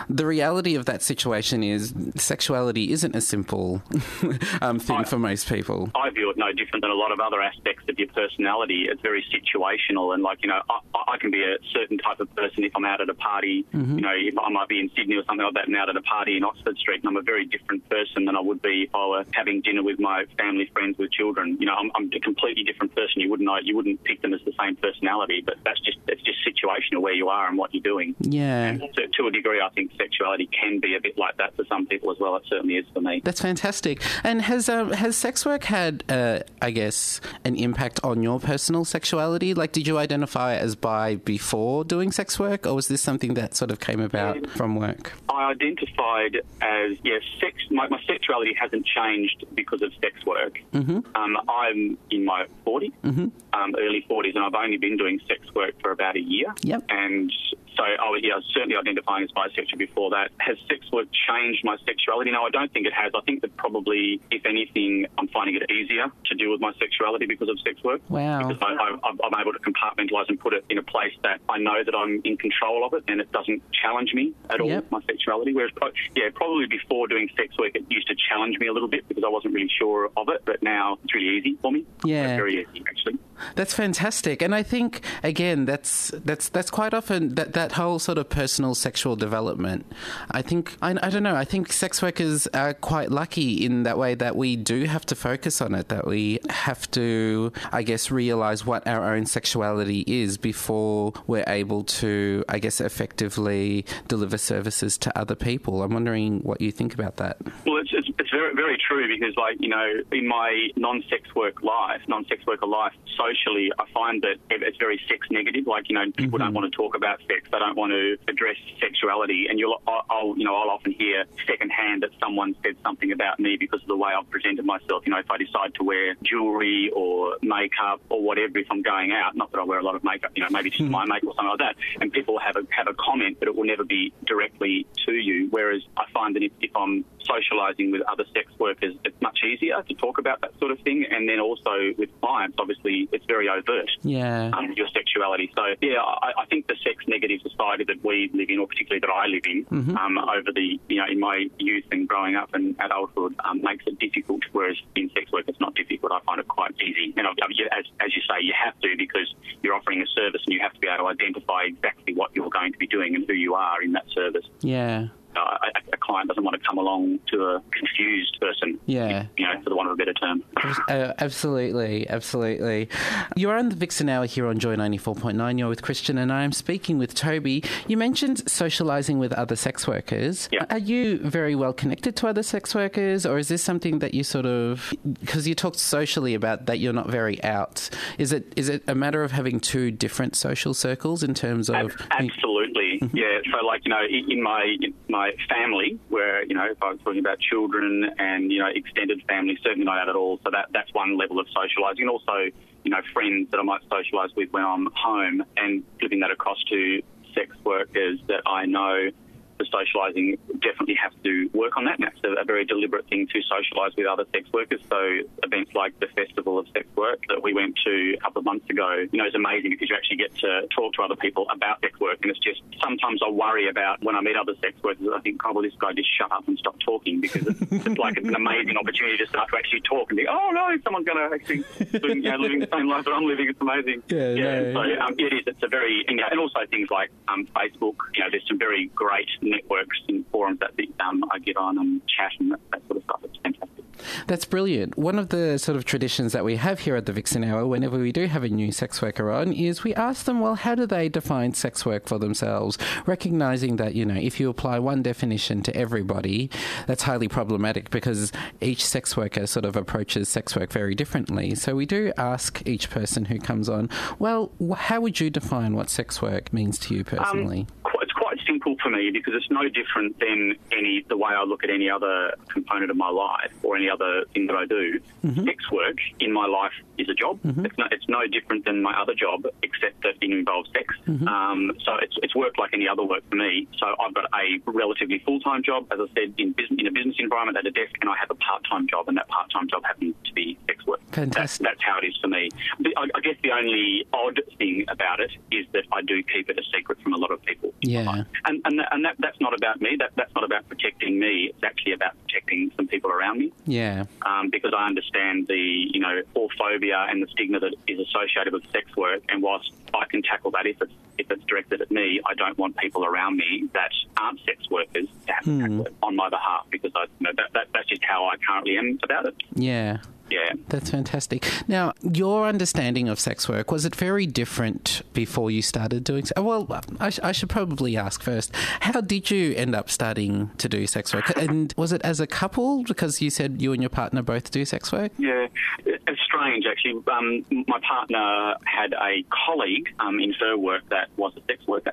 the reality of that situation is sexuality isn't a simple (laughs) um, thing for most people. I view it no different than a lot of other aspects of your personality. It's very situational, and like you know, I, I can be a certain type of person if I'm out at a party. Mhm. You know, if I might be in Sydney or something like that, and out at a party in Oxford Street, and I'm a very different person than I would be if I were having dinner with my family, friends, with children. You know, I'm, I'm a completely different person. You wouldn't know, you wouldn't pick them as the same personality, but that's just it's just situational where you are and what you're doing. Yeah. To, to a degree, I think sexuality can be a bit like that for some people as well. It certainly is for me. That's fantastic. And has um, has sex work had, uh, I guess, an impact on your personal sexuality? Like, did you identify as bi before doing sex work, or was this something that sort of came about from work? I identified as yes, sex. My, my sexuality hasn't changed because of sex work. Mm-hmm. Um, I'm in my 40s, Mm-hmm. um, early 40s, and I've only been doing sex work for about a year. Yep. And so I was, yeah, I was certainly identifying as bisexual before that. Has sex work changed my sexuality? No, I don't think it has. I think that probably, if anything, I'm finding it easier to deal with my sexuality because of sex work. Wow. Because I, I, I'm able to compartmentalise and put it in a place that I know that I'm in control of it and it doesn't challenge me at all, Yep. my sexuality. Whereas, yeah, probably before doing sex work, it used to challenge me a little bit because I wasn't really sure of it. But now it's really easy for me. Yeah. Very easy, actually. That's fantastic, and I think again that's that's that's quite often that that whole sort of personal sexual development. I think I, I don't know. I think sex workers are quite lucky in that way that we do have to focus on it. That we have to, I guess, realize what our own sexuality is before we're able to, I guess, effectively deliver services to other people. I'm wondering what you think about that. Well, it's very true because, like, you know, in my non-sex work life, non-sex worker life, socially, I find that it's very sex negative. Like, you know, people don't mm-hmm. want to talk about sex. They don't want to address sexuality. And you'll, I'll- you know, I'll often hear secondhand that someone said something about me because of the way I've presented myself. You know, if I decide to wear jewelry or makeup or whatever, if I'm going out, not that I wear a lot of makeup, you know, maybe just hmm. my makeup or something like that, and people have a have a comment, but it will never be directly to you. Whereas I find that if, if I'm socialising with other sex workers, it's much easier to talk about that sort of thing. And then also with clients, obviously, it's very overt. Yeah. Um, your sexuality. So, yeah, I, I think the sex negative society that we live in, or particularly that I live in, Mhm. um, over the, you know, in my youth and growing up and adulthood, um, makes it difficult. Whereas in sex work, it's not difficult. I find it quite easy. And as, as you say, you have to because you're offering a service and you have to be able to identify exactly what you're going to be doing and who you are in that service. Yeah. Uh, a, a client doesn't want to come along to a confused person, Yeah. you know, for the want of a better term. Uh, absolutely, absolutely. You're on the Vixen Hour here on Joy 94.9. You're with Christian, and I am speaking with Toby. You mentioned socialising with other sex workers. Are you very well connected to other sex workers, or is this something that you sort of. Because you talked socially about that you're not very out. Is it is it a matter of having two different social circles in terms of. Absolutely, (laughs) yeah. So, like you know, in my in my family, where you know, if I was talking about children and you know, extended family, certainly not at all. So that that's one level of socialising, and also you know, friends that I might socialise with when I'm home, and flipping that across to sex workers that I know. For socialising, definitely have to work on that. And that's a, a very deliberate thing to socialise with other sex workers. So events like the Festival of Sex Work that we went to a couple of months ago, you know, is amazing because you actually get to talk to other people about sex work. And it's just sometimes I worry about when I meet other sex workers, I think, oh, well, this guy just shut up and stop talking because it's, it's like an amazing opportunity to start to actually talk and think, oh no, someone's going to actually you know, living the same life that I'm living. It's amazing. Yeah, no. So um, it is. It's a very, you know, and also things like um, Facebook. You know, there's some very great networks and forums that the, um, I get on and chat and that, that sort of stuff. It's fantastic. That's brilliant. One of the sort of traditions that we have here at the Vixen Hour, whenever we do have a new sex worker on, is we ask them, well, how do they define sex work for themselves? Recognizing that, you know, if you apply one definition to everybody, that's highly problematic because each sex worker sort of approaches sex work very differently. So we do ask each person who comes on, well, how would you define what sex work means to you personally? Qu- It's quite simple for me because it's no different than any the way I look at any other component of my life or any other thing that I do. Mm-hmm. Sex work in my life is a job. Mm-hmm. It's, no, it's no different than my other job, except that it involves sex. Mm-hmm. Um, so it's, it's work like any other work for me. So I've got a relatively full time job, as I said, in, business, in a business environment at a desk, and I have a part time job, and that part time job happens to be sex work. That's, that's how it is for me. I, I guess the only odd thing about it is that I do keep it a secret from a lot of people. Yeah. And, and, that, and that, that's not about me. That, that's not about protecting me. It's actually about protecting some people around me Yeah. um, because I understand the you know whorephobia and the stigma that is associated with sex work. And whilst I can tackle that if it's if it's directed at me, I don't want people around me that aren't sex workers to have to tackle it on my behalf because I you know that, that that's just how I currently am about it. Yeah. Yeah. That's fantastic. Now, your understanding of sex work, was it very different before you started doing so? Well, I, sh- I should probably ask first. How did you end up starting to do sex work? And was it as a couple? Because you said you and your partner both do sex work? Yeah, it's strange actually. Um, my partner had a colleague um, in her work that was a sex worker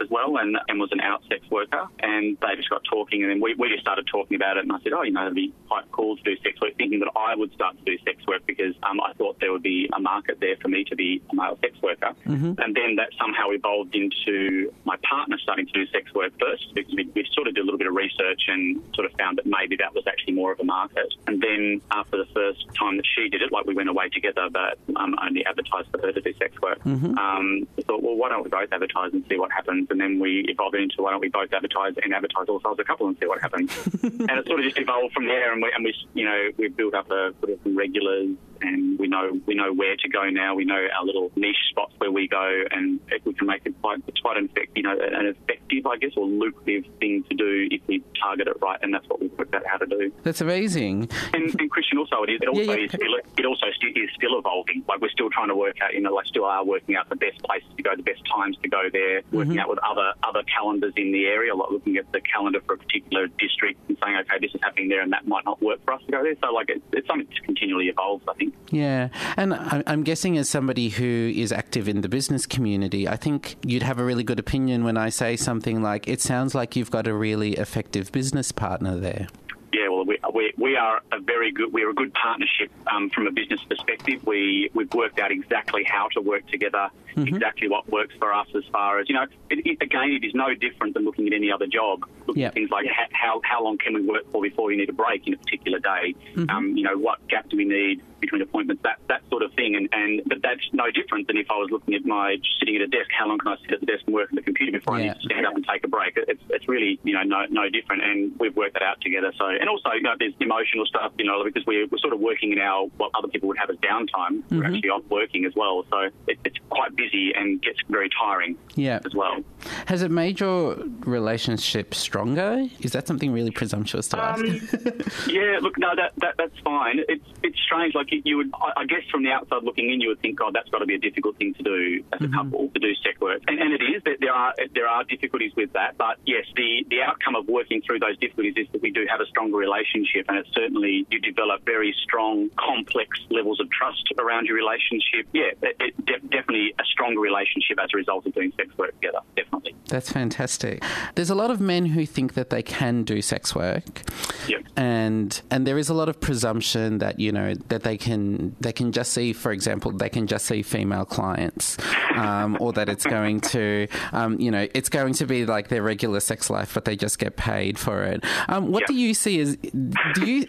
as well, and, and was an out sex worker. And they just got talking, and then we, we just started talking about it. And I said, oh, you know, it'd be quite cool to do sex work, thinking that I would start to do sex work because um, I thought there would be a market there for me to be a male sex worker. And then that somehow evolved into my partner starting to do sex work first because we, we sort of did a little bit of research and sort of found that maybe that was actually more of a market. And then after the first time that she did it, like we went away together, but um, only advertised for her to do sex work. Um, we thought, well, why don't we both advertise and see what happens? And then we evolved into why don't we both advertise and advertise ourselves as a couple and see what happens? (laughs) and it sort of just evolved from there. And we, and we you know, we built up a sort of regulars and we know we know where to go now. We know our little niche spots where we go, and if we can make it quite it's quite an effective, you know, an effective, I guess, or lucrative thing to do if we target it right, and that's what we've worked out how to do. That's amazing. And, and Christian, also it is. It also yeah. is still, it also is still evolving. Like we're still trying to work out. You know, like still are working out the best places to go, the best times to go there. Working Mm-hmm. out with other other calendars in the area, like looking at the calendar for a particular district and saying, okay, this is happening there, and that might not work for us to go there. So like it, it's something that continually evolves. I think. Yeah, and I'm guessing as somebody who is active in the business community, I think you'd have a really good opinion when I say something like, "It sounds like you've got a really effective business partner there." Yeah, well, we, we, we are a very good, we're a good partnership um, from a business perspective. We, we've worked out exactly how to work together, exactly what works for us as far as, you know, it, it, again, it is no different than looking at any other job. Looking at things like ha- how, how long can we work for before you need a break in a particular day? Um, you know, what gap do we need between appointments? That, that sort of thing. And, and But that's no different than if I was looking at my, sitting at a desk, how long can I sit at the desk and work on the computer before I need to stand up and take a break? It's, it's really, you know, no, no different. And we've worked that out together. So, and also, you know, there's emotional stuff, you know, because we're, we're sort of working in our, what other people would have as downtime. We're Mhm. actually off working as well. So it, it's quite busy and gets very tiring Yeah. as well. Has it made your relationship stronger? Is that something really presumptuous to ask? Um, (laughs) yeah, look, no, that, that that's fine. It's it's strange. Like you would, I, I guess, from the outside looking in, you would think, God, that's got to be a difficult thing to do as a couple to do sex work, and, and it is. There- There are there are difficulties with that, but yes, the the outcome of working through those difficulties is that we do have a stronger relationship, and it's certainly you develop very strong, complex levels of trust around your relationship. Yeah, it, it, de- definitely a stronger relationship as a result of doing sex work together. Definitely. That's fantastic. There's a lot of men who think that they can do sex work. Yep. And and there is a lot of presumption that you know that they can they can just see, for example, they can just see female clients, um, or that it's going to um, you know it's going to be like their regular sex life, but they just get paid for it. Um, what do you see as do you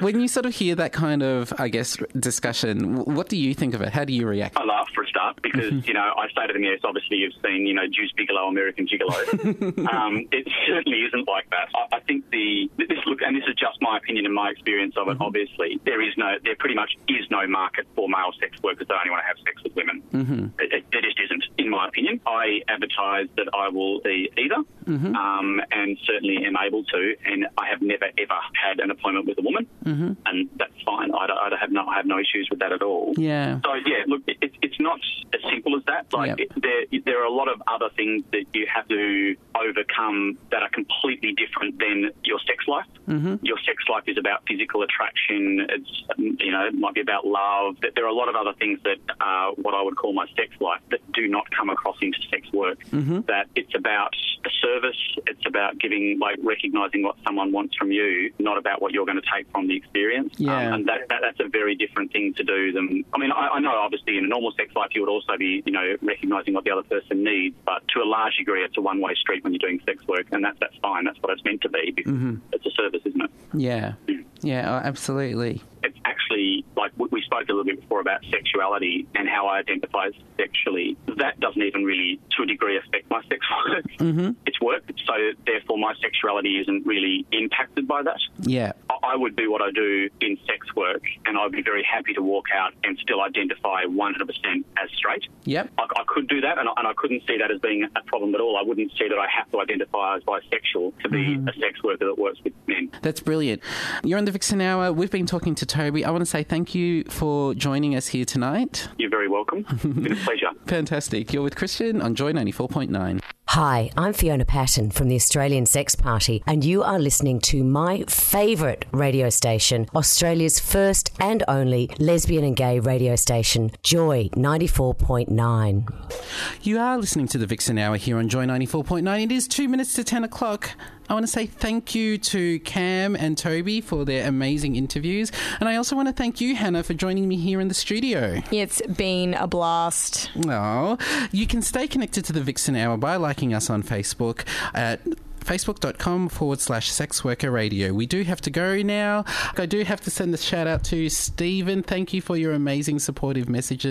when you sort of hear that kind of I guess discussion? What do you think of it? How do you react? I laugh for a start because you know I say to them, yes, obviously you've seen you know Deuce Bigalow, American Gigolo. (laughs) um, it certainly isn't like that. I, I think the this look, and this is just my opinion and my experience of it. Obviously, there is no, there pretty much is no market for male sex workers that only want to have sex with women. Mm-hmm. It, it, there just isn't, in my opinion. I advertise that I will be either, Mm-hmm. um, and certainly am able to, and I have never ever had an appointment with a woman, Mm-hmm. and that's fine. I, I have no, I have no issues with that at all. Yeah. So yeah, look, it, it- it's not as simple as that. Like Yep. it, there, there are a lot of other things that you have to overcome that are completely different than your sex life. Mm-hmm. Your sex life is about physical attraction. It's you know it might be about love. There are a lot of other things that are what I would call my sex life that do not come across into sex work. Mm-hmm. That it's about a service. It's about giving like recognizing what someone wants from you, not about what you're going to take from the experience. Yeah. Um, and that, that that's a very different thing to do than. I mean, I, I know obviously in a normal sex life you would also be you know recognizing what the other person needs, but to a large degree it's a one way street when you're doing sex work, and that's that's fine. That's what it's meant to be. Because Mhm. It's a service, isn't it? Yeah. Yeah. Oh, absolutely. it's actually like we- we spoke a little bit before about sexuality and how I identify sexually. That doesn't even really, to a degree, affect my sex (laughs) work. Mm-hmm. It's work, so therefore my sexuality isn't really impacted by that. Yeah. I- would do what I do in sex work, and I'd be very happy to walk out and still identify 100% as straight. Yep. I, I could do that, and I, and I couldn't see that as being a problem at all. I wouldn't see that I have to identify as bisexual to be mm-hmm. a sex worker that works with men. That's brilliant. You're on the Vixen Hour. We've been talking to Toby. I want to say thank you for joining us here tonight. You're very welcome. It's been a pleasure. (laughs) Fantastic. You're with Christian on Joy 94.9. Hi, I'm Fiona Patten from the Australian Sex Party, and you are listening to my favourite radio station, Australia's first and only lesbian and gay radio station, Joy 94.9. You are listening to the Vixen Hour here on Joy 94.9. It is two minutes to 10 o'clock. I want to say thank you to Cam and Toby for their amazing interviews. And I also want to thank you, Hannah, for joining me here in the studio. It's been a blast. Oh, you can stay connected to the Vixen Hour by liking us on Facebook at facebook.com forward slash sex worker radio. We do have to go now. I do have to send a shout out to Stephen. Thank you for your amazing supportive message.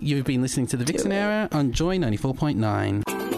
You've been listening to the Vixen Hour on Joy 94.9.